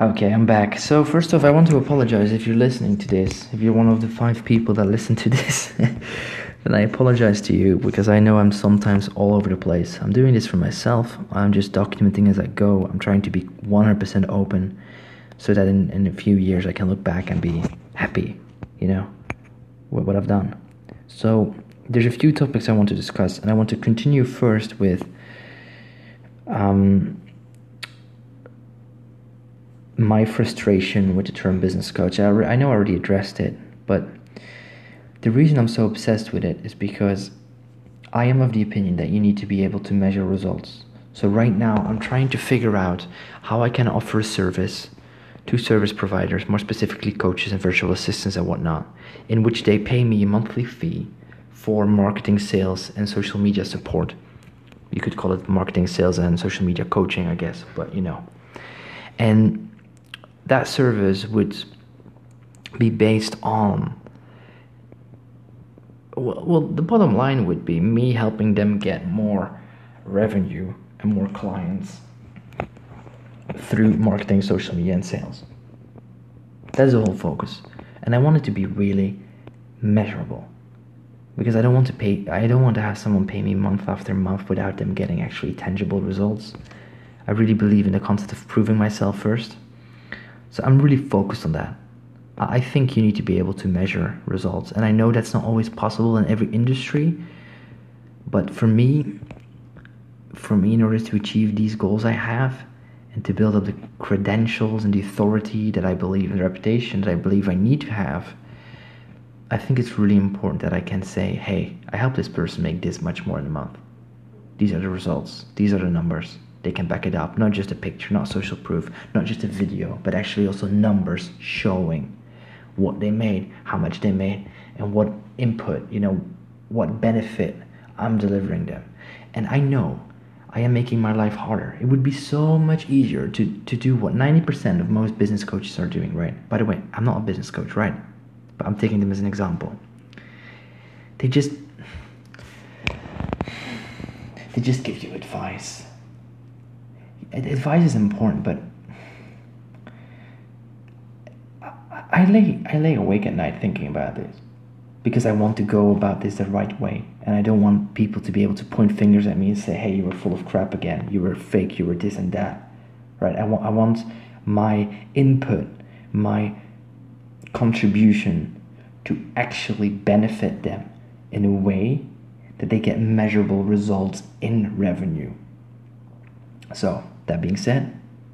Okay, I'm back. So, first off, I want to apologize if you're listening to this. If you're one of the five people that listen to this, then I apologize to you because I know I'm sometimes all over the place. I'm doing this for myself. I'm just documenting as I go. I'm trying to be 100% open so that in, in a few years I can look back and be happy, you know, with what I've done. So, there's a few topics I want to discuss, and I want to continue first with um, my frustration with the term business coach. I, I know I already addressed it, but the reason I'm so obsessed with it is because I am of the opinion that you need to be able to measure results. So, right now, I'm trying to figure out how I can offer a service to service providers, more specifically coaches and virtual assistants and whatnot, in which they pay me a monthly fee for marketing, sales, and social media support. You could call it marketing, sales, and social media coaching, I guess, but you know. And that service would be based on well, the bottom line would be me helping them get more revenue and more clients through marketing, social media, and sales. That's the whole focus. And I want it to be really measurable. Because I don't want to pay I don't want to have someone pay me month after month without them getting actually tangible results. I really believe in the concept of proving myself first. So I'm really focused on that. I think you need to be able to measure results. And I know that's not always possible in every industry. But for me, for me, in order to achieve these goals I have and to build up the credentials and the authority that I believe and the reputation that I believe I need to have, I think it's really important that I can say, hey, I helped this person make this much more in a month. These are the results, these are the numbers they can back it up. Not just a picture, not social proof, not just a video, but actually also numbers showing what they made, how much they made, and what input, you know, what benefit I'm delivering them. And I know I am making my life harder. It would be so much easier to, to do what 90% of most business coaches are doing, right? By the way, I'm not a business coach, right? But I'm taking them as an example. They just they just give you advice advice is important, but I lay I lay awake at night thinking about this because I want to go about this the right way, and I don't want people to be able to point fingers at me and say, "Hey, you were full of crap again. You were fake. You were this and that." Right? I want I want my input, my contribution to actually benefit them in a way that they get measurable results in revenue. So, that being said,